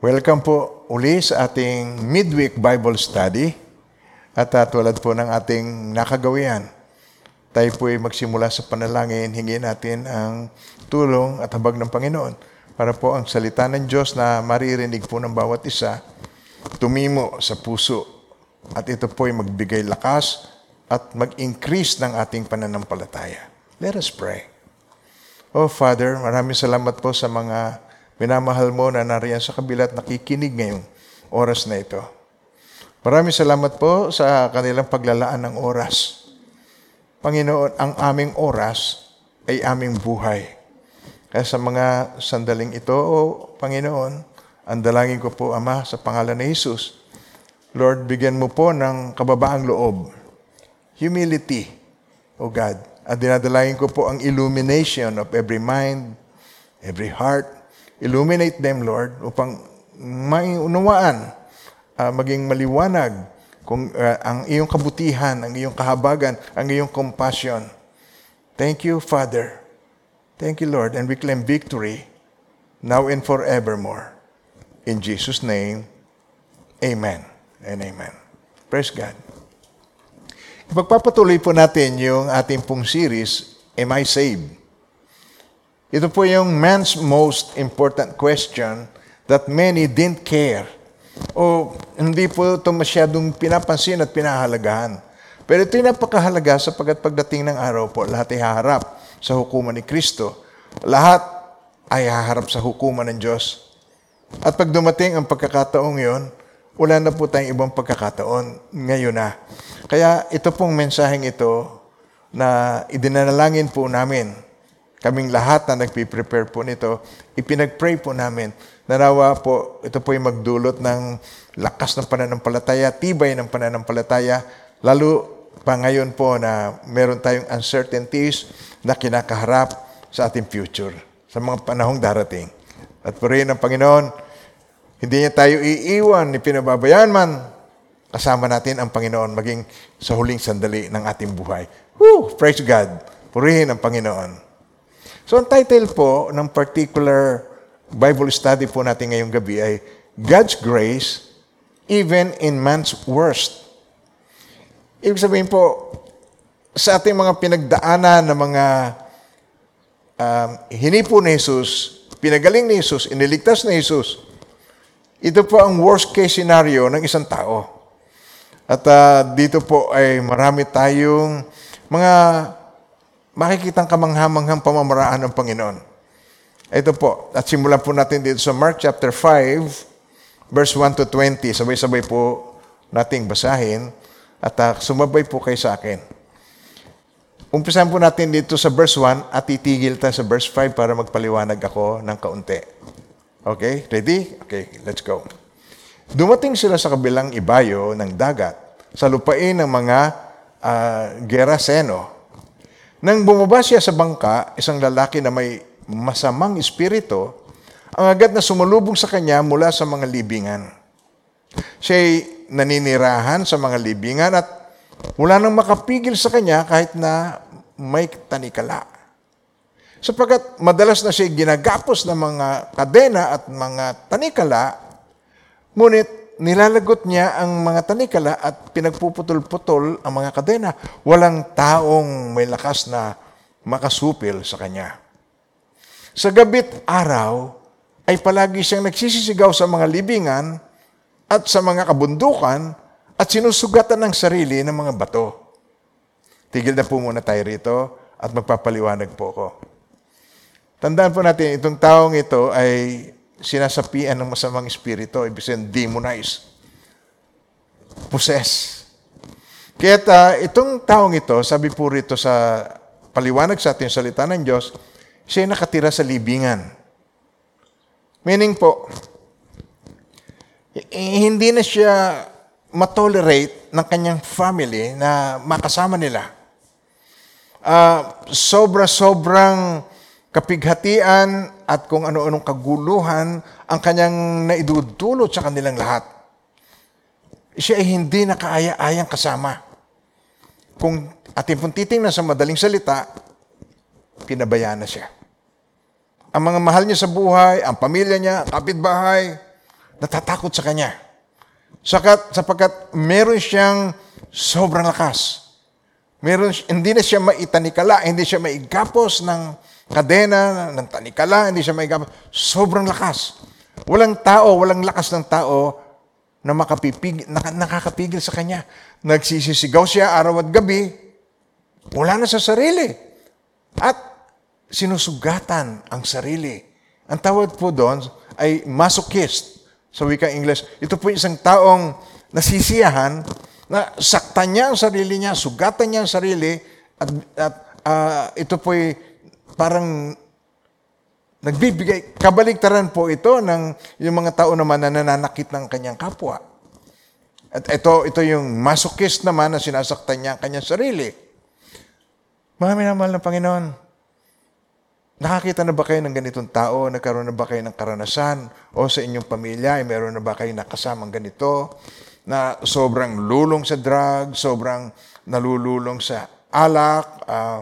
Welcome po uli sa ating midweek Bible study. At uh, tulad po ng ating nakagawian, tayo po ay magsimula sa panalangin, hingin natin ang tulong at habag ng Panginoon para po ang salita ng Diyos na maririnig po ng bawat isa, tumimo sa puso. At ito po ay magbigay lakas at mag-increase ng ating pananampalataya. Let us pray. Oh Father, maraming salamat po sa mga minamahal mo na nariyan sa kabila at nakikinig ngayong oras na ito. Maraming salamat po sa kanilang paglalaan ng oras. Panginoon, ang aming oras ay aming buhay. Kaya sa mga sandaling ito, O Panginoon, ang dalangin ko po, Ama, sa pangalan ni Jesus, Lord, bigyan mo po ng kababaang loob, humility, O God. At dinadalangin ko po ang illumination of every mind, every heart, Illuminate them, Lord, upang maiunawaan, uh, maging maliwanag kung uh, ang iyong kabutihan, ang iyong kahabagan, ang iyong compassion. Thank you, Father. Thank you, Lord, and we claim victory now and forevermore. In Jesus' name, Amen and Amen. Praise God. Ipagpapatuloy po natin yung ating pong series, Am I Saved? Ito po yung man's most important question that many didn't care. O hindi po ito masyadong pinapansin at pinahalagahan. Pero ito yung napakahalaga sapagkat pagdating ng araw po, lahat ay haharap sa hukuman ni Kristo. Lahat ay haharap sa hukuman ng Diyos. At pag dumating ang pagkakataong yon, wala na po tayong ibang pagkakataon ngayon na. Kaya ito pong mensaheng ito na idinanalangin po namin kaming lahat na nagpiprepare po nito, ipinag-pray po namin. Narawa po, ito po yung magdulot ng lakas ng pananampalataya, tibay ng pananampalataya, lalo pa ngayon po na meron tayong uncertainties na kinakaharap sa ating future, sa mga panahong darating. At purihin ng Panginoon, hindi niya tayo iiwan ni pinababayaan man, kasama natin ang Panginoon maging sa huling sandali ng ating buhay. Woo! Praise God! Purihin ang Panginoon. So ang title po ng particular Bible study po natin ngayong gabi ay God's Grace Even in Man's Worst. Ibig sabihin po, sa ating mga pinagdaanan ng mga um, hinipo ni Jesus, pinagaling ni Jesus, iniligtas ni Jesus, ito po ang worst case scenario ng isang tao. At uh, dito po ay marami tayong mga makikitang kamanghamanghang pamamaraan ng Panginoon. Ito po, at simulan po natin dito sa Mark chapter 5, verse 1 to 20. Sabay-sabay po nating basahin at uh, sumabay po kayo sa akin. Umpisan po natin dito sa verse 1 at titigil tayo sa verse 5 para magpaliwanag ako ng kaunti. Okay? Ready? Okay, let's go. Dumating sila sa kabilang ibayo ng dagat sa lupain ng mga uh, Geraseno nang bumaba siya sa bangka, isang lalaki na may masamang espiritu, ang agad na sumalubong sa kanya mula sa mga libingan. Siya'y naninirahan sa mga libingan at wala nang makapigil sa kanya kahit na may tanikala. Sapagkat madalas na siya ginagapos ng mga kadena at mga tanikala, ngunit nilalagot niya ang mga tanikala at pinagpuputol-putol ang mga kadena. Walang taong may lakas na makasupil sa kanya. Sa gabit araw, ay palagi siyang nagsisisigaw sa mga libingan at sa mga kabundukan at sinusugatan ng sarili ng mga bato. Tigil na po muna tayo rito at magpapaliwanag po ko. Tandaan po natin, itong taong ito ay sinasapian ng masamang espiritu, ibig sabihin demonize, possess. Kaya uh, itong taong ito, sabi po rito sa paliwanag sa ating salita ng Diyos, siya nakatira sa libingan. Meaning po, hindi na siya matolerate ng kanyang family na makasama nila. Uh, sobra-sobrang kapighatian at kung ano-anong kaguluhan ang kanyang naidudulot sa kanilang lahat. Siya ay hindi nakaaya-ayang kasama. Kung ating pong titingnan sa madaling salita, pinabayaan na siya. Ang mga mahal niya sa buhay, ang pamilya niya, kapitbahay, natatakot sa Kanya. Sakat, sapagkat meron siyang sobrang lakas. Meron, hindi na siya maitanikala, hindi siya maigapos ng kadena, ng tanikala, hindi siya maigapos. Sobrang lakas. Walang tao, walang lakas ng tao na makapipig, nak- nakakapigil sa kanya. Nagsisisigaw siya araw at gabi, wala na sa sarili. At sinusugatan ang sarili. Ang tawag po doon ay masochist sa wika English. Ito po isang taong nasisiyahan na saktan niya ang sarili niya, sugatan niya ang sarili, at, at uh, ito po'y parang nagbibigay, kabaligtaran po ito ng yung mga tao naman na nananakit ng kanyang kapwa. At ito, ito yung masochist naman na sinasaktan niya ang kanyang sarili. Mga minamahal ng Panginoon, nakakita na ba kayo ng ganitong tao? Nagkaroon na ba kayo ng karanasan? O sa inyong pamilya, ay meron na ba kayo nakasamang ganito? na sobrang lulong sa drug, sobrang nalululong sa alak. Uh,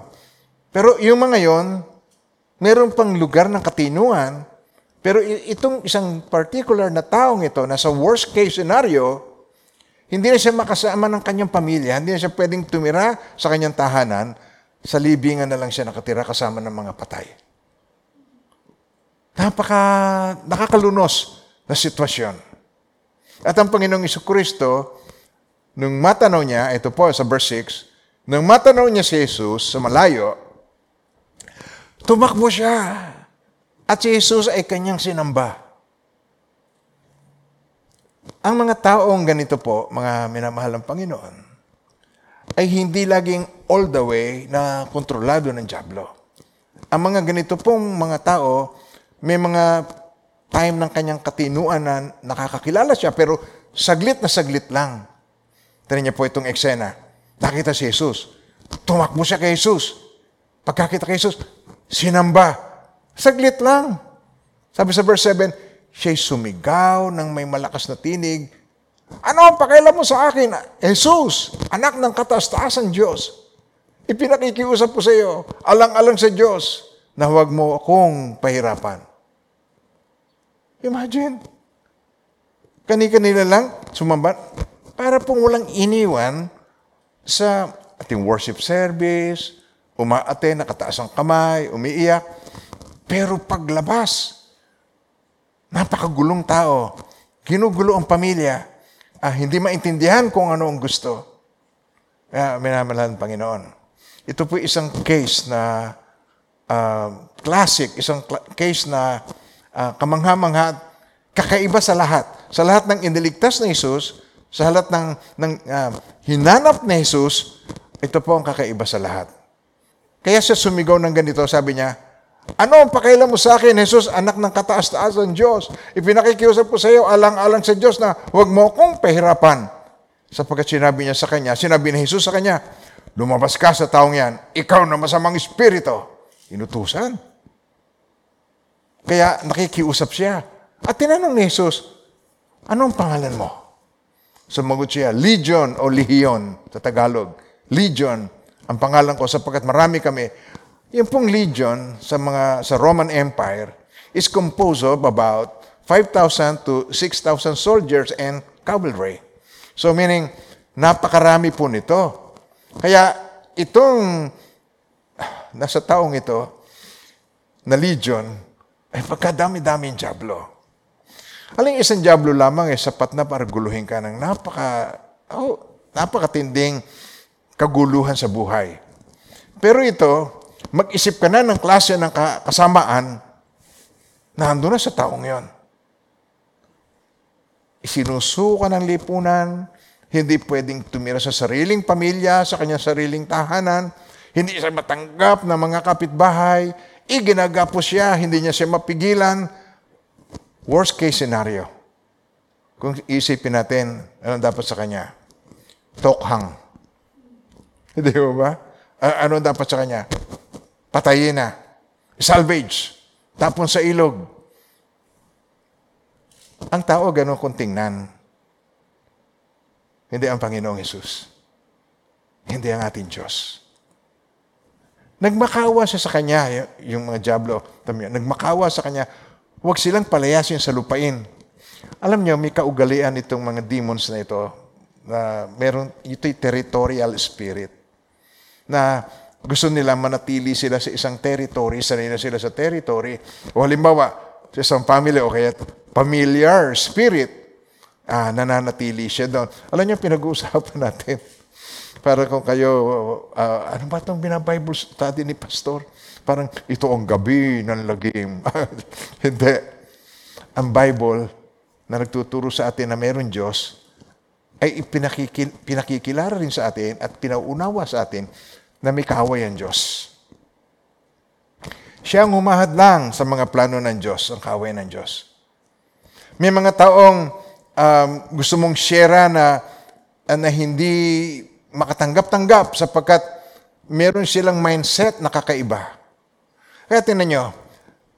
pero yung mga yon, meron pang lugar ng katinuan. Pero itong isang particular na taong ito, na sa worst case scenario, hindi na siya makasama ng kanyang pamilya, hindi na siya pwedeng tumira sa kanyang tahanan, sa libingan na lang siya nakatira kasama ng mga patay. Napaka nakakalunos na sitwasyon. At ang Panginoong Iso Kristo, nung matanaw niya, ito po sa verse 6, nung matanaw niya si Jesus sa malayo, tumakbo siya. At si Jesus ay kanyang sinamba. Ang mga taong ganito po, mga minamahal ng Panginoon, ay hindi laging all the way na kontrolado ng Diablo. Ang mga ganito pong mga tao, may mga time ng kanyang katinuan na nakakakilala siya, pero saglit na saglit lang. Tari niya po itong eksena. Nakita si Jesus. Tumakbo siya kay Jesus. Pagkakita kay Jesus, sinamba. Saglit lang. Sabi sa verse 7, siya'y sumigaw ng may malakas na tinig. Ano ang pakialam mo sa akin? Jesus, anak ng kataas-taasan Diyos. Ipinakikiusap ko sa iyo, alang-alang sa Diyos, na huwag mo akong pahirapan. Imagine. Kani-kanila lang, sumamba. Para pong walang iniwan sa ating worship service, umaate, nakataas ang kamay, umiiyak. Pero paglabas, napakagulong tao. Ginugulo ang pamilya. Ah, hindi maintindihan kung ano ang gusto. Kaya minamalahan Panginoon. Ito po isang case na uh, classic, isang cl- case na uh, kamangha-mangha, kakaiba sa lahat. Sa lahat ng iniligtas ni Jesus, sa lahat ng, ng uh, hinanap ni Jesus, ito po ang kakaiba sa lahat. Kaya siya sumigaw ng ganito, sabi niya, ano ang pakailan mo sa akin, Jesus, anak ng kataas-taas ng Diyos? Ipinakikiusap ko sa iyo, alang-alang sa Diyos na huwag mo akong pahirapan. Sapagkat sinabi niya sa kanya, sinabi ni Jesus sa kanya, lumabas ka sa taong yan, ikaw na masamang espiritu. Inutusan. Kaya nakikiusap siya. At tinanong ni Jesus, anong pangalan mo? Sumagot siya, Legion o Legion sa Tagalog. Legion ang pangalan ko sapagkat marami kami. Yung pong Legion sa mga sa Roman Empire is composed of about 5,000 to 6,000 soldiers and cavalry. So meaning, napakarami po nito. Kaya itong nasa taong ito na legion ay pagkadami-daming Diablo. Aling isang Diablo lamang ay sapat na para guluhin ka ng napaka, oh, napakatinding kaguluhan sa buhay. Pero ito, mag-isip ka na ng klase ng kasamaan na ando na sa taong yon. Isinusuka ng lipunan, hindi pwedeng tumira sa sariling pamilya, sa kanyang sariling tahanan, hindi siya matanggap ng mga kapitbahay, iginagapos siya, hindi niya siya mapigilan. Worst case scenario. Kung isipin natin, anong dapat sa kanya? Tokhang. Mo ba? Ano dapat sa kanya? Patayin na. Salvage. Tapon sa ilog. Ang tao ganun kung tingnan. Hindi ang Panginoong Yesus. Hindi ang ating Diyos. Nagmakawa siya sa kanya, yung mga Diablo, nagmakawa sa kanya, huwag silang palayasin sa lupain. Alam nyo, may kaugalian itong mga demons na ito na meron, ito'y territorial spirit na gusto nila manatili sila sa isang territory, sanay na sila sa territory. O halimbawa, sa isang family o kaya familiar spirit, ah, nananatili siya doon. Alam niyo, pinag-uusapan natin. Para kung kayo, uh, ano ba itong binabible study ni Pastor? Parang ito ang gabi ng lagim. Hindi. Ang Bible na nagtuturo sa atin na meron Diyos, ay pinakikil, pinakikilala rin sa atin at pinaunawa sa atin na may kaaway ang Diyos. Siya ang humahad lang sa mga plano ng Diyos, ang kaaway ng Diyos. May mga taong um, gusto mong share na, na hindi makatanggap-tanggap sapagkat meron silang mindset na kakaiba. Kaya tinan nyo,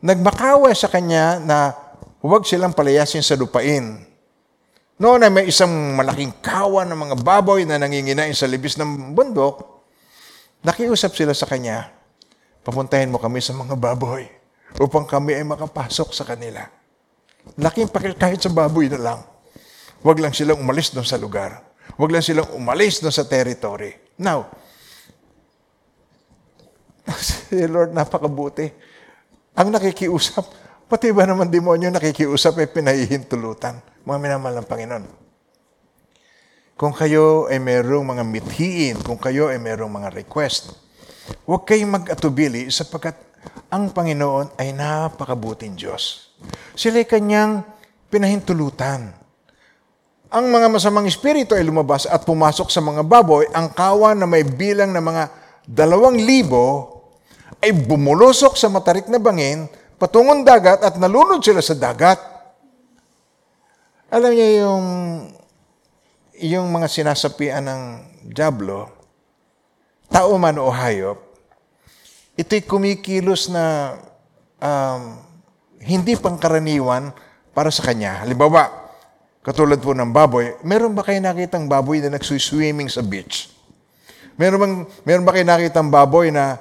nagmakawa sa kanya na huwag silang palayasin sa lupain. Noon ay may isang malaking kawan ng mga baboy na nanginginain sa libis ng bundok, nakiusap sila sa kanya, papuntahin mo kami sa mga baboy upang kami ay makapasok sa kanila. Laking pakil kahit sa baboy na lang. Huwag lang silang umalis doon sa lugar. Huwag lang silang umalis doon sa territory. Now, si Lord napakabuti. Ang nakikiusap, pati ba naman demonyo nakikiusap ay eh, pinahihintulutan. Mga minamahal ng Panginoon. Kung kayo ay mayroong mga mithiin, kung kayo ay mayroong mga request, huwag kayong mag-atubili sapagkat ang Panginoon ay napakabuting Diyos. Sila ay kanyang pinahintulutan. Ang mga masamang espiritu ay lumabas at pumasok sa mga baboy, ang kawan na may bilang ng mga dalawang libo ay bumulusok sa matarik na bangin, patungong dagat at nalunod sila sa dagat. Alam niyo yung, yung mga sinasapian ng Diablo, tao man o hayop, ito'y kumikilos na um, hindi pangkaraniwan para sa kanya. Halimbawa, Katulad po ng baboy, meron ba kayo nakitang baboy na nagsuswimming sa beach? Meron, bang, meron ba kayo nakitang baboy na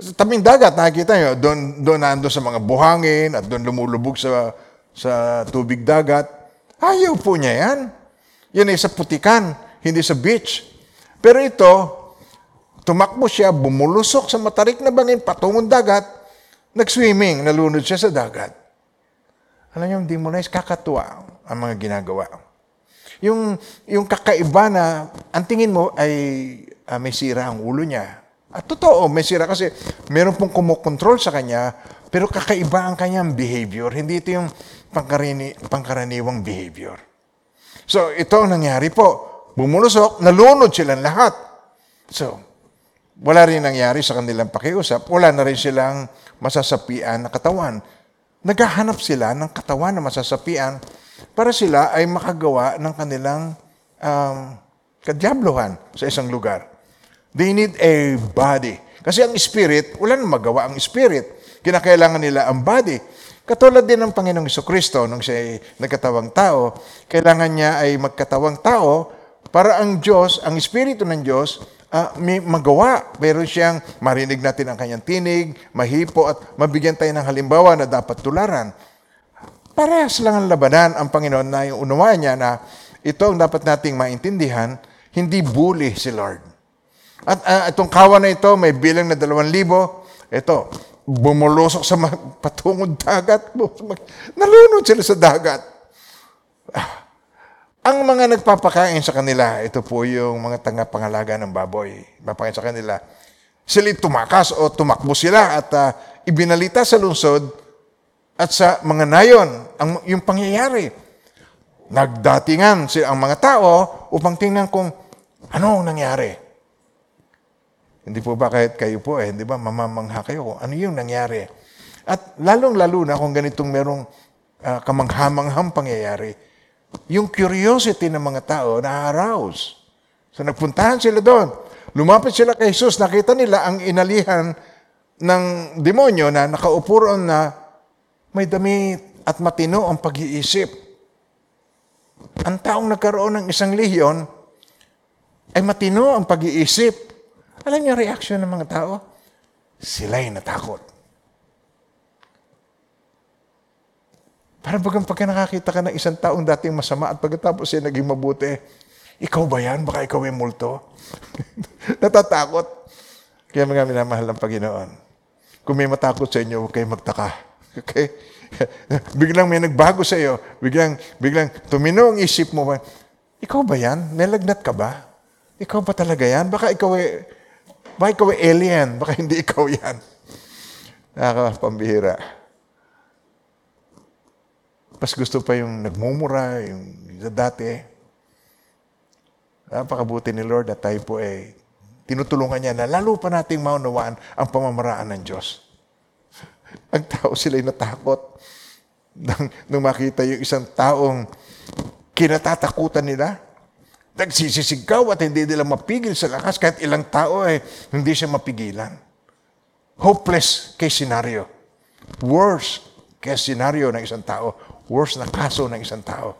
sa tabing dagat, nakikita nyo, doon, doon nando sa mga buhangin at doon lumulubog sa, sa tubig dagat. Ayaw po niya yan. Yan ay sa putikan, hindi sa beach. Pero ito, tumakbo siya, bumulusok sa matarik na bangin, patungong dagat, nag-swimming, nalunod siya sa dagat. Alam niyo, demonize, kakatuwa ang mga ginagawa. Yung, yung kakaiba na ang tingin mo ay uh, may sira ang ulo niya. At totoo, may sira kasi meron pong kumokontrol sa kanya, pero kakaiba ang kanyang behavior. Hindi ito yung pangkarani, pangkaraniwang behavior. So, ito ang nangyari po. Bumulusok, nalunod silang lahat. So, wala rin nangyari sa kanilang pakiusap. Wala na rin silang masasapian na katawan. Naghahanap sila ng katawan na masasapian para sila ay makagawa ng kanilang um, kadyablohan sa isang lugar. They need a body. Kasi ang spirit, wala nang magawa ang spirit. Kinakailangan nila ang body. Katulad din ng Panginoong Kristo nung siya ay nagkatawang tao, kailangan niya ay magkatawang tao para ang Diyos, ang Espiritu ng Diyos, uh, may magawa. Pero siyang marinig natin ang kanyang tinig, mahipo at mabigyan tayo ng halimbawa na dapat tularan. Parehas lang ang labanan ang Panginoon na yung unawa niya na ito ang dapat nating maintindihan, hindi bully si Lord. At uh, itong kawan na ito, may bilang na dalawang libo, ito, bumulusok sa patungod dagat, nalunod sila sa dagat. Ah, ang mga nagpapakain sa kanila, ito po yung mga tanga-pangalaga ng baboy. Papakain sa kanila. Sila tumakas o tumakbo sila at uh, ibinalita sa lungsod at sa mga nayon, ang, yung pangyayari. Nagdatingan si ang mga tao upang tingnan kung ano ang nangyari. Hindi po ba kahit kayo po eh, hindi ba, mamamangha kayo ano yung nangyari. At lalong-lalo na kung ganitong merong uh, kamanghamanghang pangyayari, yung curiosity ng mga tao na-arouse. So nagpuntahan sila doon. Lumapit sila kay Jesus, nakita nila ang inalihan ng demonyo na nakaupo na may damit at matino ang pag-iisip. Ang taong nagkaroon ng isang lehiyon ay matino ang pag-iisip. Alam niyo reaksyon ng mga tao? Sila'y natakot. Parang bagang pagka nakakita ka ng isang taong dating masama at pagkatapos siya naging mabuti, ikaw ba yan? Baka ikaw ay multo? Natatakot. Kaya mga minamahal ng Panginoon, kung may matakot sa inyo, huwag kayo magtaka. Okay? biglang may nagbago sa iyo, biglang, biglang tumino ang isip mo, ikaw ba yan? Nalagnat ka ba? Ikaw ba talaga yan? Baka ikaw ay, baka ikaw alien, baka hindi ikaw yan. Nakakapambihira. Mas gusto pa yung nagmumura, yung dati. Napakabuti ni Lord at tayo po eh, tinutulungan niya na lalo pa nating maunawaan ang pamamaraan ng Diyos. ang tao sila'y natakot nang, nung makita yung isang taong kinatatakutan nila. Nagsisisigaw at hindi nila mapigil sa lakas kahit ilang tao eh, hindi siya mapigilan. Hopeless case scenario. Worse case scenario ng isang tao worst na kaso ng isang tao.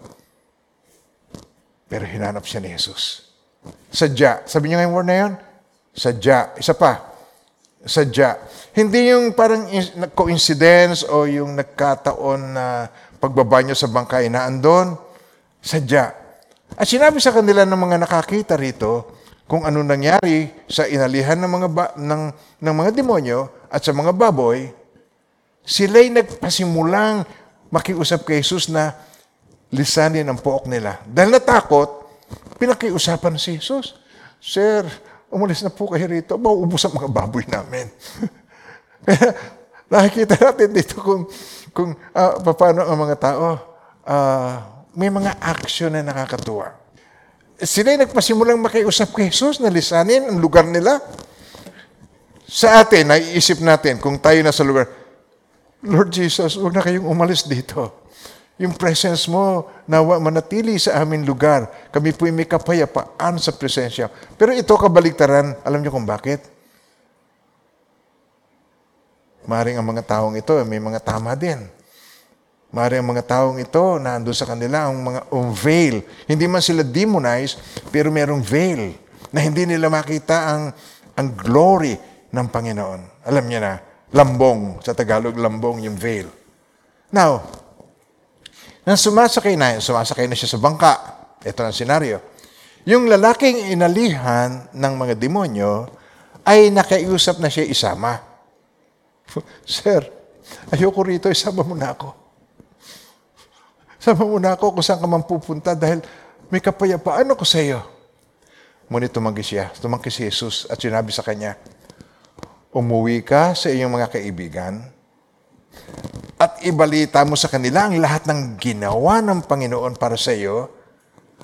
Pero hinanap siya ni Jesus. Sadya. Sabi niyo ngayong word na yun? Sadya. Isa pa. Sadya. Hindi yung parang coincidence o yung nagkataon na pagbaba niyo sa bangkay na andon. Sadya. At sinabi sa kanila ng mga nakakita rito kung ano nangyari sa inalihan ng mga, ba, ng, ng mga demonyo at sa mga baboy, sila'y nagpasimulang makiusap kay Jesus na lisanin ang pook nila. Dahil natakot, pinakiusapan si Jesus. Sir, umalis na po kayo rito. Mauubos ang mga baboy namin. Nakikita natin dito kung, kung uh, paano ang mga tao, uh, may mga action na nakakatuwa. Sila nagpasimulang makiusap kay Jesus na lisanin ang lugar nila. Sa atin, naiisip natin, kung tayo na sa lugar, Lord Jesus, huwag na kayong umalis dito. Yung presence mo, nawa manatili sa aming lugar. Kami po'y may kapayapaan sa presensya. Pero ito kabaliktaran, alam niyo kung bakit? Maring ang mga taong ito, may mga tama din. Maring ang mga taong ito, nando sa kanila ang mga um, veil. Hindi man sila demonized, pero merong veil na hindi nila makita ang, ang glory ng Panginoon. Alam niya na, Lambong. Sa Tagalog, lambong yung veil. Now, nang sumasakay na, sumasakay na siya sa bangka. Ito ang senaryo. Yung lalaking inalihan ng mga demonyo ay nakaiusap na siya isama. Sir, ayoko rito, isama mo na ako. Sama mo na ako kung saan ka man pupunta dahil may kapayapaan ako sa iyo. Ngunit tumanggi siya. Tumanggi si Jesus at sinabi sa kanya, umuwi ka sa iyong mga kaibigan at ibalita mo sa kanila ang lahat ng ginawa ng Panginoon para sa iyo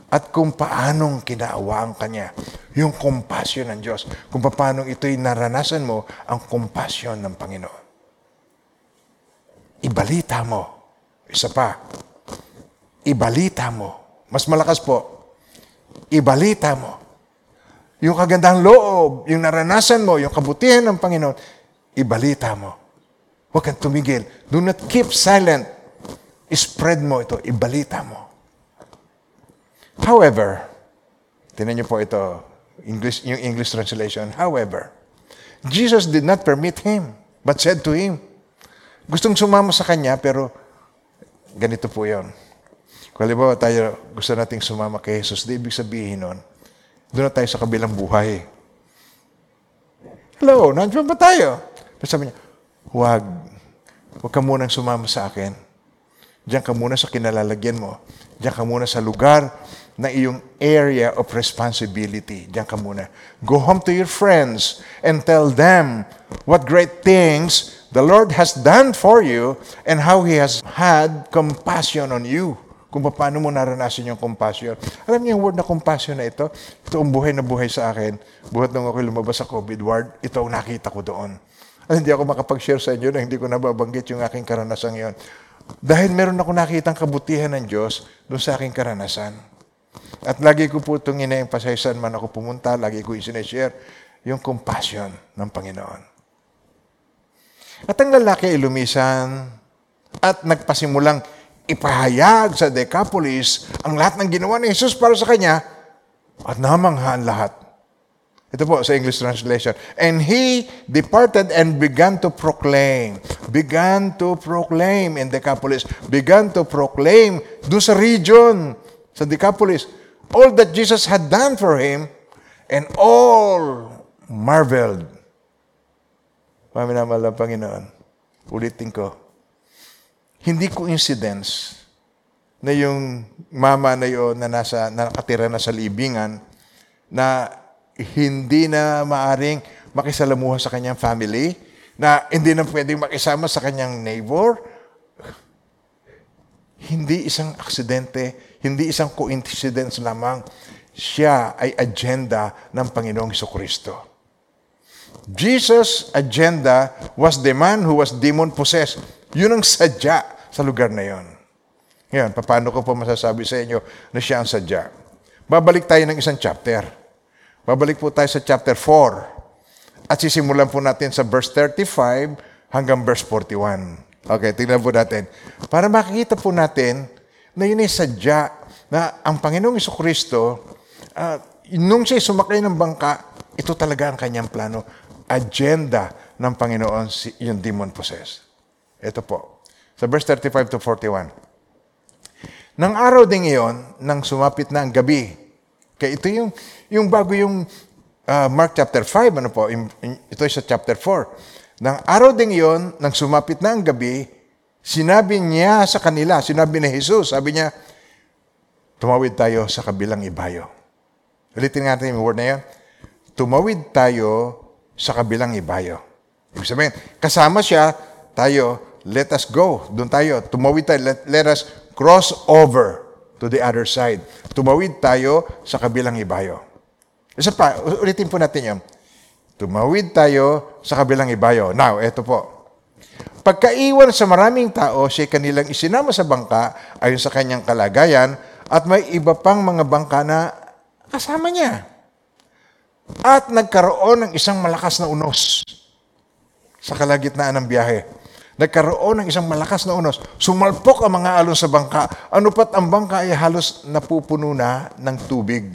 at kung paanong kinaawa ang Kanya. Yung compassion ng Diyos. Kung paanong ito'y naranasan mo ang compassion ng Panginoon. Ibalita mo. Isa pa. Ibalita mo. Mas malakas po. Ibalita mo yung kagandang loob, yung naranasan mo, yung kabutihan ng Panginoon, ibalita mo. Huwag kang tumigil. Do not keep silent. Spread mo ito. Ibalita mo. However, tinan niyo po ito, English, yung English translation. However, Jesus did not permit him, but said to him, gustong sumama sa kanya, pero ganito po yon. Kung halimbawa tayo gusto nating sumama kay Jesus, di ibig sabihin nun, doon na tayo sa kabilang buhay. Hello, nandiyan ba tayo? Pero sabi niya, huwag. Huwag ka munang sumama sa akin. Diyan ka muna sa kinalalagyan mo. Diyan ka muna sa lugar na iyong area of responsibility. Diyan ka muna. Go home to your friends and tell them what great things the Lord has done for you and how He has had compassion on you kung paano mo naranasan yung compassion. Alam niyo yung word na compassion na ito? Ito ang buhay na buhay sa akin. Buhat nung ako lumabas sa COVID ward, ito ang nakita ko doon. At hindi ako makapag-share sa inyo na hindi ko nababanggit yung aking karanasan yon. Dahil meron ako nakitang kabutihan ng Diyos doon sa aking karanasan. At lagi ko po itong ina-emphasize man ako pumunta, lagi ko i-share yung compassion ng Panginoon. At ang lalaki ay lumisan at nagpasimulang ipahayag sa Decapolis ang lahat ng ginawa ni Jesus para sa kanya at namanghaan lahat. Ito po sa English translation. And he departed and began to proclaim. Began to proclaim in Decapolis. Began to proclaim do sa region, sa Decapolis, all that Jesus had done for him, and all marveled. Paminamahal ng Panginoon. Ulitin ko. Hindi coincidence na yung mama na yon na nasa na nakatira na sa libingan na hindi na maaring makisalamuha sa kanyang family, na hindi na pwedeng makisama sa kanyang neighbor. Hindi isang aksidente, hindi isang coincidence lamang. Siya ay agenda ng Panginoong Kristo. Jesus' agenda was the man who was demon-possessed. Yun ang sadya sa lugar na yon. Ngayon, paano ko po masasabi sa inyo na siya ang sadya? Babalik tayo ng isang chapter. Babalik po tayo sa chapter 4. At sisimulan po natin sa verse 35 hanggang verse 41. Okay, tingnan po natin. Para makikita po natin na yun ay sadya na ang Panginoong Iso Kristo, uh, nung siya sumakay ng bangka, ito talaga ang kanyang plano. Agenda ng Panginoon yung demon possessed. Ito po. Sa verse 35 to 41. Nang araw ding iyon, nang sumapit na ang gabi, kaya ito yung, yung bago yung uh, Mark chapter 5, ano po, in, ito sa chapter 4. Nang araw ding yon, nang sumapit na ang gabi, sinabi niya sa kanila, sinabi ni Jesus, sabi niya, tumawid tayo sa kabilang ibayo. Ulitin natin yung word na yun. Tumawid tayo sa kabilang ibayo. Ibig sabihin, kasama siya, tayo, let us go. Doon tayo, tumawid tayo, let, let us cross over to the other side. Tumawid tayo sa kabilang ibayo. Isa pa, ulitin po natin yun. Tumawid tayo sa kabilang ibayo. Now, eto po. Pagkaiwan sa maraming tao, siya kanilang isinama sa bangka ayon sa kanyang kalagayan at may iba pang mga bangka na kasama niya. At nagkaroon ng isang malakas na unos sa kalagitnaan ng biyahe nagkaroon ng isang malakas na unos. Sumalpok ang mga alon sa bangka. Ano pat ang bangka ay halos napupuno na ng tubig.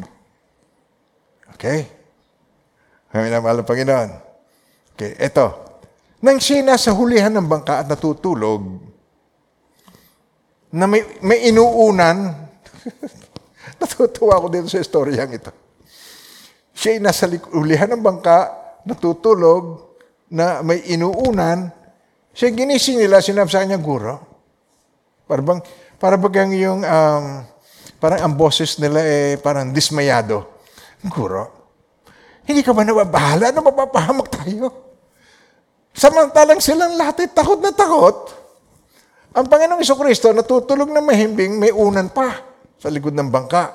Okay? Kami na mahal Panginoon. Okay, eto. Nang siya nasa hulihan ng bangka at natutulog, na may, may inuunan, natutuwa ako dito sa istoryang ito. Siya ay nasa hulihan ng bangka, natutulog, na may inuunan, siya ginising nila, sinabi sa kanya, guro. Para bang, para bang yung, um, parang ang boses nila eh, parang dismayado. Guro, hindi ka ba nababahala na mapapahamak tayo? Samantalang silang lahat ay takot na takot. Ang Panginoong Kristo natutulog na mahimbing, may unan pa sa likod ng bangka.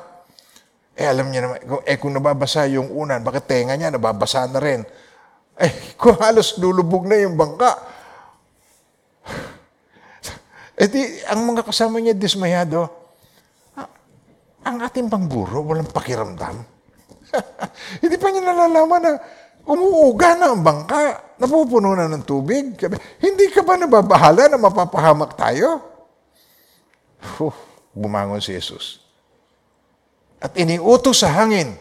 Eh alam niya naman, eh kung nababasa yung unan, bakit tenga niya nababasa na rin? Eh kung halos lulubog na yung bangka, E di, ang mga kasama niya dismayado, ah, ang ating pangguro, walang pakiramdam. Hindi pa niya nalalaman na umuuga na ang bangka, napupuno na ng tubig. Hindi ka ba nababahala na mapapahamak tayo? Huh, bumangon si Jesus. At iniutos sa hangin,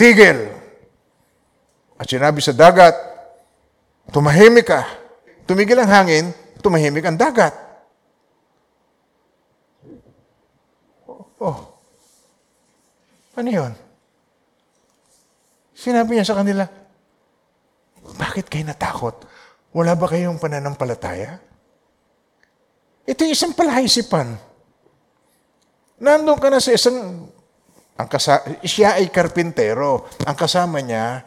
tigil. At sinabi sa dagat, tumahimik ka. Tumigil ang hangin, tumahimik ang dagat. Oh. Ano yun? Sinabi niya sa kanila, bakit kayo natakot? Wala ba kayong pananampalataya? Ito yung isang palaisipan. Nandun ka na sa isang, ang kasa, siya ay karpintero. Ang kasama niya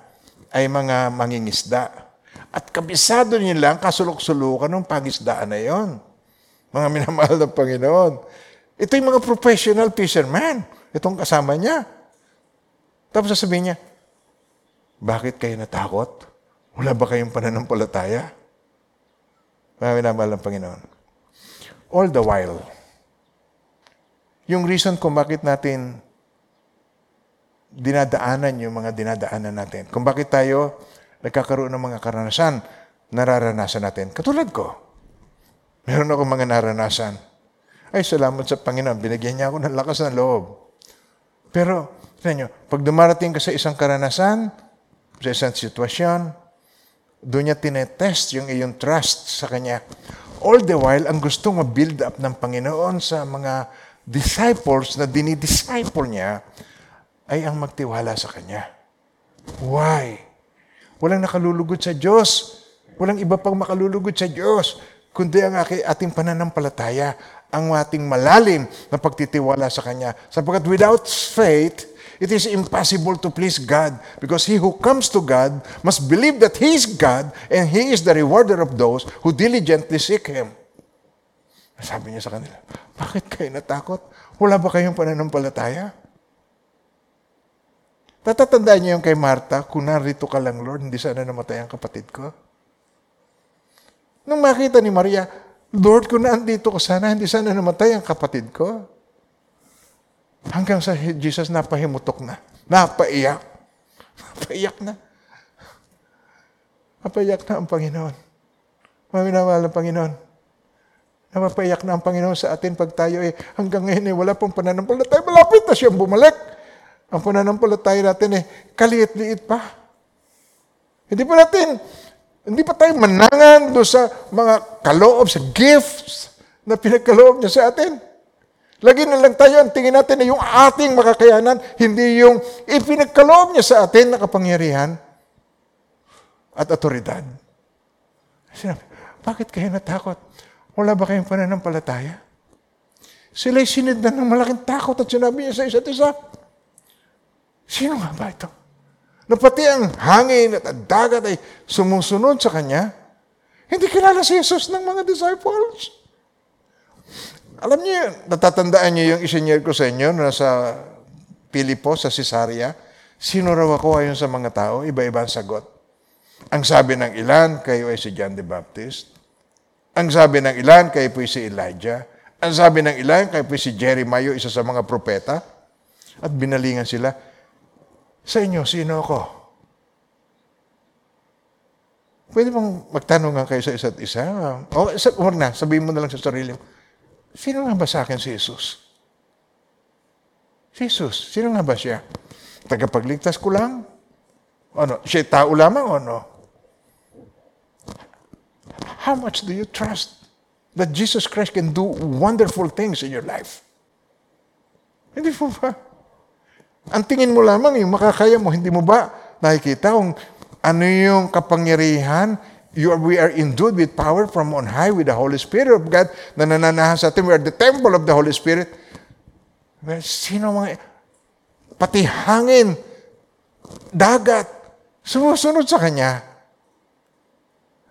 ay mga mangingisda. At kabisado niyo lang kasulok-sulukan ng pangisdaan na yon. Mga minamahal ng Panginoon. Ito yung mga professional fisherman. Itong kasama niya. Tapos sasabihin niya, bakit kayo natakot? Wala ba kayong pananampalataya? Mga minamahal ng Panginoon. All the while, yung reason kung bakit natin dinadaanan yung mga dinadaanan natin, kung bakit tayo nagkakaroon ng mga karanasan, nararanasan natin. Katulad ko. Meron ako mga naranasan. Ay, salamat sa Panginoon. Binigyan niya ako ng lakas ng loob. Pero, Tignan nyo, pag dumarating ka sa isang karanasan, sa isang sitwasyon, doon niya tinetest yung iyong trust sa Kanya. All the while, ang gusto ma-build up ng Panginoon sa mga disciples na dinidisciple niya ay ang magtiwala sa Kanya. Why? Walang nakalulugod sa Diyos. Walang iba pang makalulugod sa Diyos, kundi ang ating pananampalataya, ang ating malalim na pagtitiwala sa Kanya. Sapagkat without faith, it is impossible to please God because he who comes to God must believe that He is God and He is the rewarder of those who diligently seek Him. Sabi niya sa kanila, bakit kayo natakot? Wala ba kayong pananampalataya? Tatatandaan niyo yung kay Marta, kung narito ka lang, Lord, hindi sana namatay ang kapatid ko. Nung makita ni Maria, Lord, kung nandito ka sana, hindi sana namatay ang kapatid ko. Hanggang sa Jesus napahimutok na. Napaiyak. Napaiyak na. Napaiyak na ang Panginoon. Maminawala ang Panginoon. Napapaiyak na ang Panginoon sa atin pag tayo eh, hanggang ngayon eh, wala pong pananampalataya. Malapit na siyang bumalik. Ang pananampalataya natin eh, kaliit-liit pa. Hindi pa natin, hindi pa tayo manangan doon sa mga kaloob, sa gifts na pinagkaloob niya sa atin. Lagi na lang tayo, ang tingin natin na yung ating makakayanan, hindi yung ipinagkaloob niya sa atin na kapangyarihan at otoridad. Sinabi, bakit kayo natakot? Wala ba kayong pananampalataya? Sila'y sinidnan ng malaking takot at sinabi niya sa isa't isa, Sino nga ba ito? Na pati ang hangin at ang dagat ay sumusunod sa kanya, hindi kilala si Jesus ng mga disciples. Alam niyo, natatandaan niyo yung isinyer ko sa inyo na sa Pilipo, sa Cesarea. Sino raw ako ayon sa mga tao? Iba-iba ang sagot. Ang sabi ng ilan, kayo ay si John the Baptist. Ang sabi ng ilan, kayo po si Elijah. Ang sabi ng ilan, kayo po si Jeremiah, isa sa mga propeta. At binalingan sila, sa inyo, sino ako? Pwede bang magtanong kayo sa isa't isa? O, oh, na, sabihin mo na lang sa sarili mo, Sino nga ba sa akin si Jesus? Jesus, sino nga ba siya? Tagapagligtas ko lang? Ano, siya tao lamang o no? How much do you trust that Jesus Christ can do wonderful things in your life? Hindi po ba? Ang tingin mo lamang, yung makakaya mo, hindi mo ba nakikita kung ano yung kapangyarihan you are, we are endued with power from on high with the Holy Spirit of God na nananahan sa atin. We are the temple of the Holy Spirit. Well, sino mga... Pati hangin, dagat, sumusunod sa Kanya.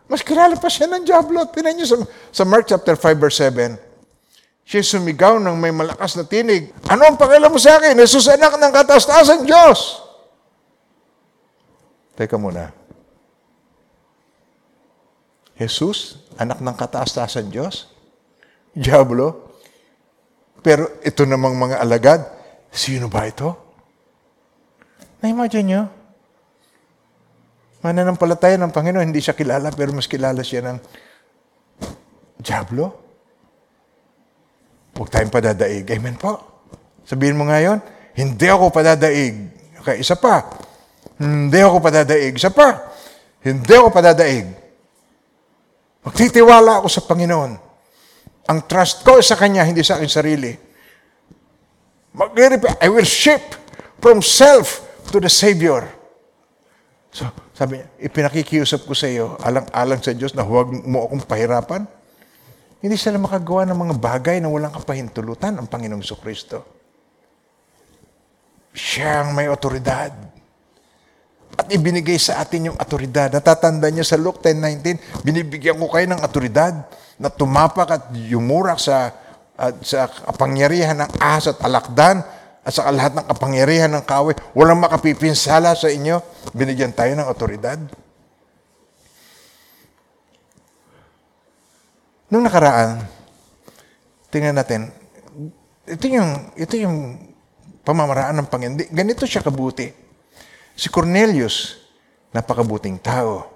Mas kilala pa siya ng Diablo. Tinan niyo sa, sa Mark chapter 5 verse 7. Siya sumigaw ng may malakas na tinig. Ano ang pakialam mo sa akin? Jesus anak ng kataas-taasan Diyos. Teka muna. Jesus, anak ng kataas-taasan Diyos? Diablo? Pero ito namang mga alagad, sino ba ito? Na-imagine nyo? Mananampalataya ng Panginoon, hindi siya kilala, pero mas kilala siya ng Diablo? Huwag tayong padadaig. Amen po. Sabihin mo ngayon, hindi ako padadaig. Okay, isa pa. Hindi ako padadaig. Isa pa. Hindi ako padadaig. Magtitiwala ako sa Panginoon. Ang trust ko sa Kanya, hindi sa akin sarili. mag I will shift from self to the Savior. So, sabi niya, ipinakikiusap ko sa iyo, alang-alang sa Diyos na huwag mo akong pahirapan. Hindi sila makagawa ng mga bagay na walang kapahintulutan ang Panginoong Kristo. Siya ang may otoridad at ibinigay sa atin yung atoridad. Natatanda niyo sa Luke 10.19, binibigyan ko kayo ng atoridad na tumapak at yumurak sa, uh, sa kapangyarihan ng ahas at alakdan at sa lahat ng kapangyarihan ng kawe. Walang makapipinsala sa inyo. Binigyan tayo ng atoridad. Nung nakaraan, tingnan natin, ito yung, ito yung pamamaraan ng Panginoon. Ganito siya kabuti. Si Cornelius, napakabuting tao.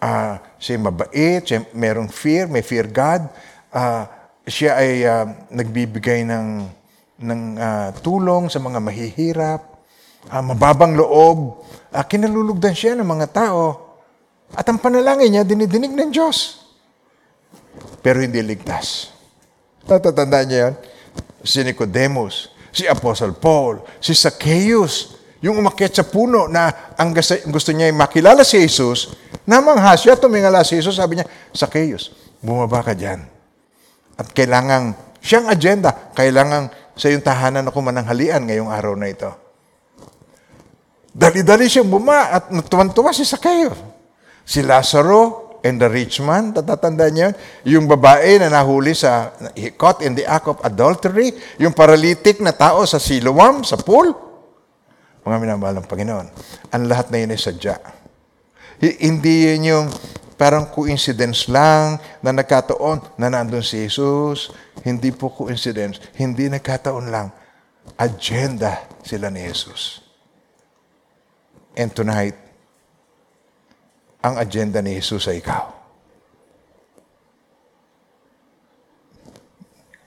Uh, siya mabait, siya merong fear, may fear God. Uh, siya ay uh, nagbibigay ng, ng uh, tulong sa mga mahihirap. ah, mababang loob, ah, kinalulugdan siya ng mga tao. At ang panalangin niya, dinidinig ng Diyos. Pero hindi ligtas. Natatandaan niya yan? Si Nicodemus, si Apostle Paul, si Zacchaeus, yung umakyat sa puno na ang gusto niya ay makilala si Jesus, namangha siya, tumingala si Jesus, sabi niya, Zacchaeus, bumaba ka dyan. At kailangan, siyang agenda, kailangan sa iyong tahanan ako mananghalian ngayong araw na ito. Dali-dali siyang buma at natuwan-tuwa si Zacchaeus. Si Lazaro and the rich man, tatatanda niyo, yung babae na nahuli sa, caught in the act of adultery, yung paralytic na tao sa Siloam, sa pool, mga minamahal ng Panginoon, ang lahat na yun ay sadya. Hindi yun yung parang coincidence lang na nagkataon na nandun si Jesus. Hindi po coincidence. Hindi nagkataon lang. Agenda sila ni Jesus. And tonight, ang agenda ni Jesus ay ikaw.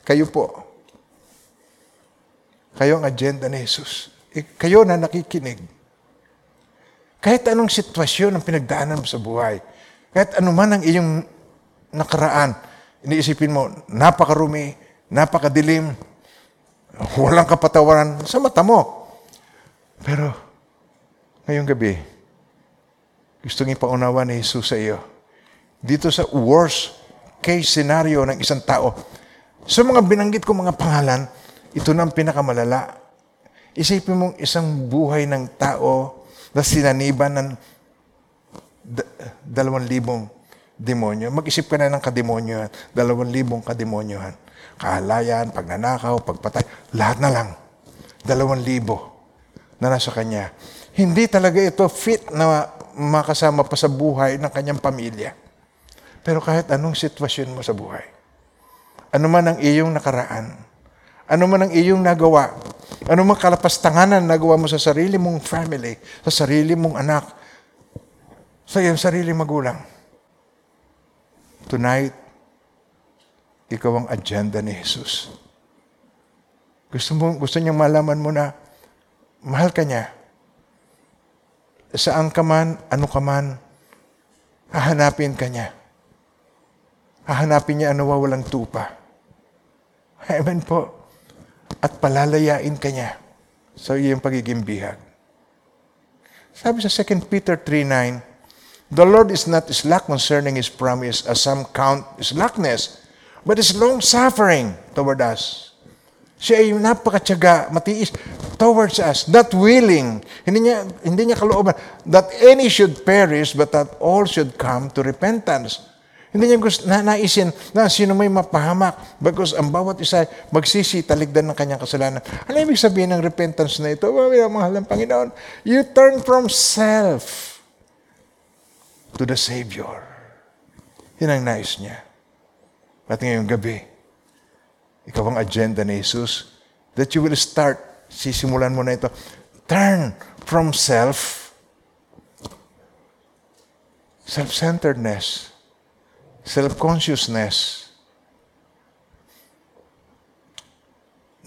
Kayo po. Kayo ang agenda ni Jesus eh, kayo na nakikinig, kahit anong sitwasyon ang pinagdaanan mo sa buhay, kahit anuman ang iyong nakaraan, iniisipin mo, napakarumi, napakadilim, walang kapatawaran sa mata mo. Pero, ngayong gabi, gusto ng ipaunawa ni Jesus sa iyo. Dito sa worst case scenario ng isang tao, sa mga binanggit ko mga pangalan, ito na ang pinakamalala Isipin mong isang buhay ng tao na sinaniban ng dalawang libong demonyo. Mag-isip ka na ng kademonyohan. Dalawang libong kademonyohan. Kahalayan, pagnanakaw, pagpatay, lahat na lang. Dalawang libo na nasa kanya. Hindi talaga ito fit na makasama pa sa buhay ng kanyang pamilya. Pero kahit anong sitwasyon mo sa buhay, ano man ang iyong nakaraan, ano man ang iyong nagawa, ano mang kalapastanganan nagawa mo sa sarili mong family, sa sarili mong anak, sa iyong sarili magulang. Tonight, ikaw ang agenda ni Jesus. Gusto, mo, gusto niyang malaman mo na mahal ka niya. Saan ka man, ano ka man, hahanapin ka niya. Hahanapin niya ano walang tupa. Amen po at palalayain ka niya sa iyong pagiging bihag. Sabi sa 2 Peter 3.9, The Lord is not slack concerning His promise as some count slackness, but is long-suffering toward us. Siya ay napakatyaga, matiis towards us, not willing. Hindi niya, hindi niya kalooban that any should perish, but that all should come to repentance. Hindi niya gusto, na, naisin na sino may mapahamak because ang bawat isa magsisi taligdan ng kanyang kasalanan. Ano ibig sabihin ng repentance na ito? Well, mahal ng Panginoon, you turn from self to the Savior. Yan ang nais niya. At ngayong gabi, ikaw ang agenda ni Jesus that you will start, sisimulan mo na ito, turn from self, self-centeredness, self-consciousness,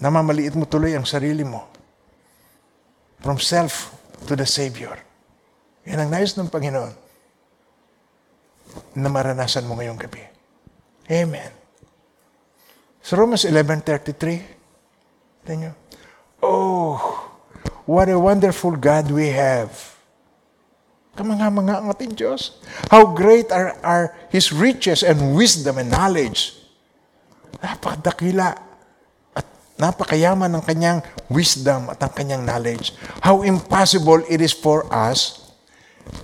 namamaliit mo tuloy ang sarili mo. From self to the Savior. Yan ang nais ng Panginoon na maranasan mo ngayong gabi. Amen. Sa Romans 11.33, tingnan Oh, what a wonderful God we have Kamanga-manga ang ating Diyos. How great are, are His riches and wisdom and knowledge. Napakadakila at napakayaman ng kanyang wisdom at ang kanyang knowledge. How impossible it is for us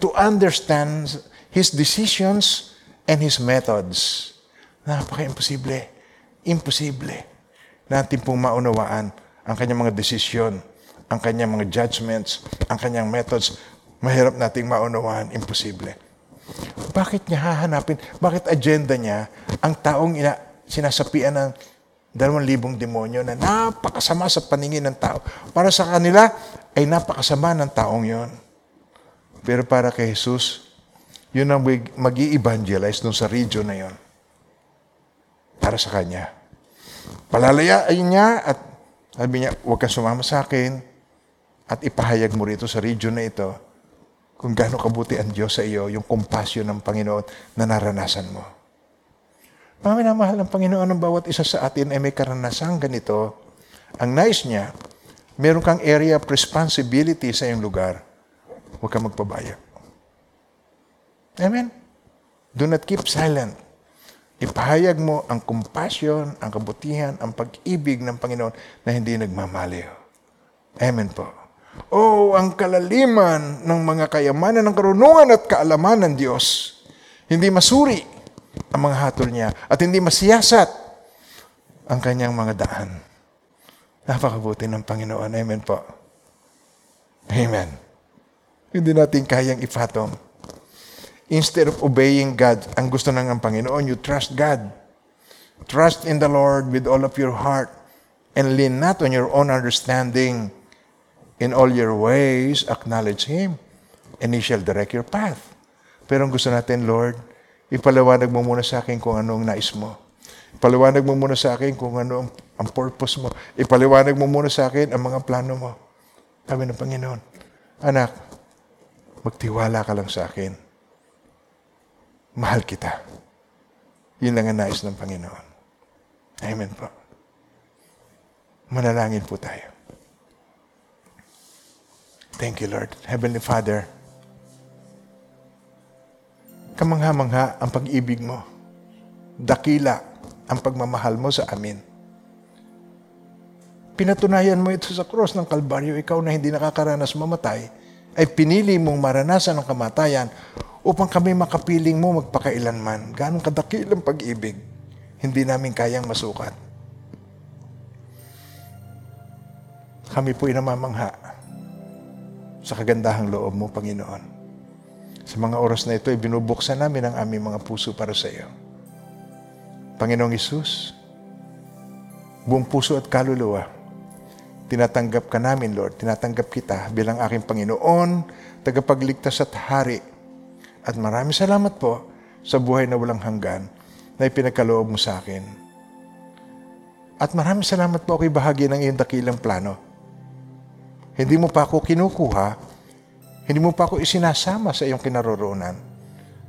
to understand His decisions and His methods. Napaka-imposible. Imposible natin pong maunawaan ang kanyang mga desisyon, ang kanyang mga judgments, ang kanyang methods mahirap nating maunawaan, imposible. Bakit niya hahanapin? Bakit agenda niya ang taong ina, sinasapian ng dalawang libong demonyo na napakasama sa paningin ng tao. Para sa kanila, ay napakasama ng taong yon. Pero para kay Jesus, yun ang mag evangelize dun sa region na yon. Para sa Kanya. Palalayain niya at sabi niya, huwag kang sumama sa akin. at ipahayag mo rito sa region na ito kung gaano kabuti ang Diyos sa iyo, yung compassion ng Panginoon na naranasan mo. Mga minamahal ng Panginoon ang bawat isa sa atin ay may karanasang ganito. Ang nice niya, meron kang area of responsibility sa iyong lugar. Huwag kang magpabaya. Amen? Do not keep silent. Ipahayag mo ang compassion, ang kabutihan, ang pag-ibig ng Panginoon na hindi nagmamaliw. Amen po. Oh, ang kalaliman ng mga kayamanan ng karunungan at kaalaman ng Diyos. Hindi masuri ang mga hatol niya at hindi masiyasat ang kanyang mga daan. Napakabuti ng Panginoon. Amen po. Amen. Hindi natin kayang ifatom instead of obeying God, ang gusto ng ang Panginoon, you trust God. Trust in the Lord with all of your heart and lean not on your own understanding. In all your ways, acknowledge Him and He shall direct your path. Pero ang gusto natin, Lord, ipaliwanag mo muna sa akin kung ano ang nais mo. Ipaliwanag mo muna sa akin kung ano ang, ang purpose mo. Ipaliwanag mo muna sa akin ang mga plano mo. Sabi ng Panginoon, Anak, magtiwala ka lang sa akin mahal kita. Yun lang ang nais ng Panginoon. Amen po. Manalangin po tayo. Thank you, Lord. Heavenly Father, kamangha-mangha ang pag-ibig mo. Dakila ang pagmamahal mo sa amin. Pinatunayan mo ito sa cross ng Kalbaryo, ikaw na hindi nakakaranas mamatay, ay pinili mong maranasan ang kamatayan upang kami makapiling mo magpakailanman. Ganong kadakilang pag-ibig, hindi namin kayang masukat. Kami po'y namamangha sa kagandahang loob mo, Panginoon. Sa mga oras na ito, binubuksan namin ang aming mga puso para sa iyo. Panginoong Isus, buong puso at kaluluwa, tinatanggap ka namin, Lord. Tinatanggap kita bilang aking Panginoon, tagapagligtas at hari at maraming salamat po sa buhay na walang hanggan na ipinagkaloob mo sa akin. At maraming salamat po ako'y bahagi ng iyong dakilang plano. Hindi mo pa ako kinukuha, hindi mo pa ako isinasama sa iyong kinaroroonan.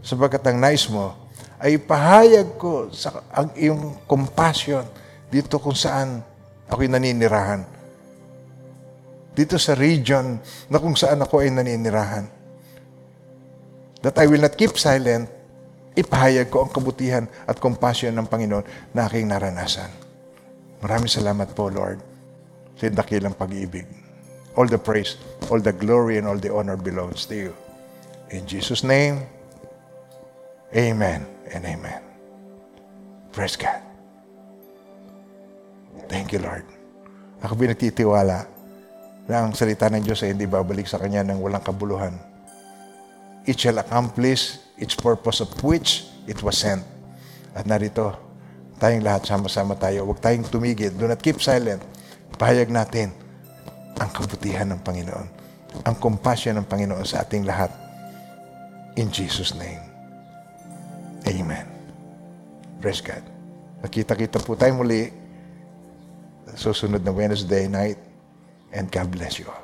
Sabagat ang nais mo ay ipahayag ko sa ang iyong compassion dito kung saan ako'y naninirahan. Dito sa region na kung saan ako ay naninirahan that I will not keep silent, ipahayag ko ang kabutihan at compassion ng Panginoon na aking naranasan. Maraming salamat po, Lord, sa dakilang pag-ibig. All the praise, all the glory, and all the honor belongs to you. In Jesus' name, Amen and Amen. Praise God. Thank you, Lord. Ako pinagtitiwala na ang salita ng Diyos ay hindi babalik sa Kanya ng walang kabuluhan it shall accomplish its purpose of which it was sent. At narito, tayong lahat sama-sama tayo. Huwag tayong tumigil. Do not keep silent. Pahayag natin ang kabutihan ng Panginoon. Ang compassion ng Panginoon sa ating lahat. In Jesus' name. Amen. Praise God. Nakita-kita po tayo muli susunod na Wednesday night. And God bless you all.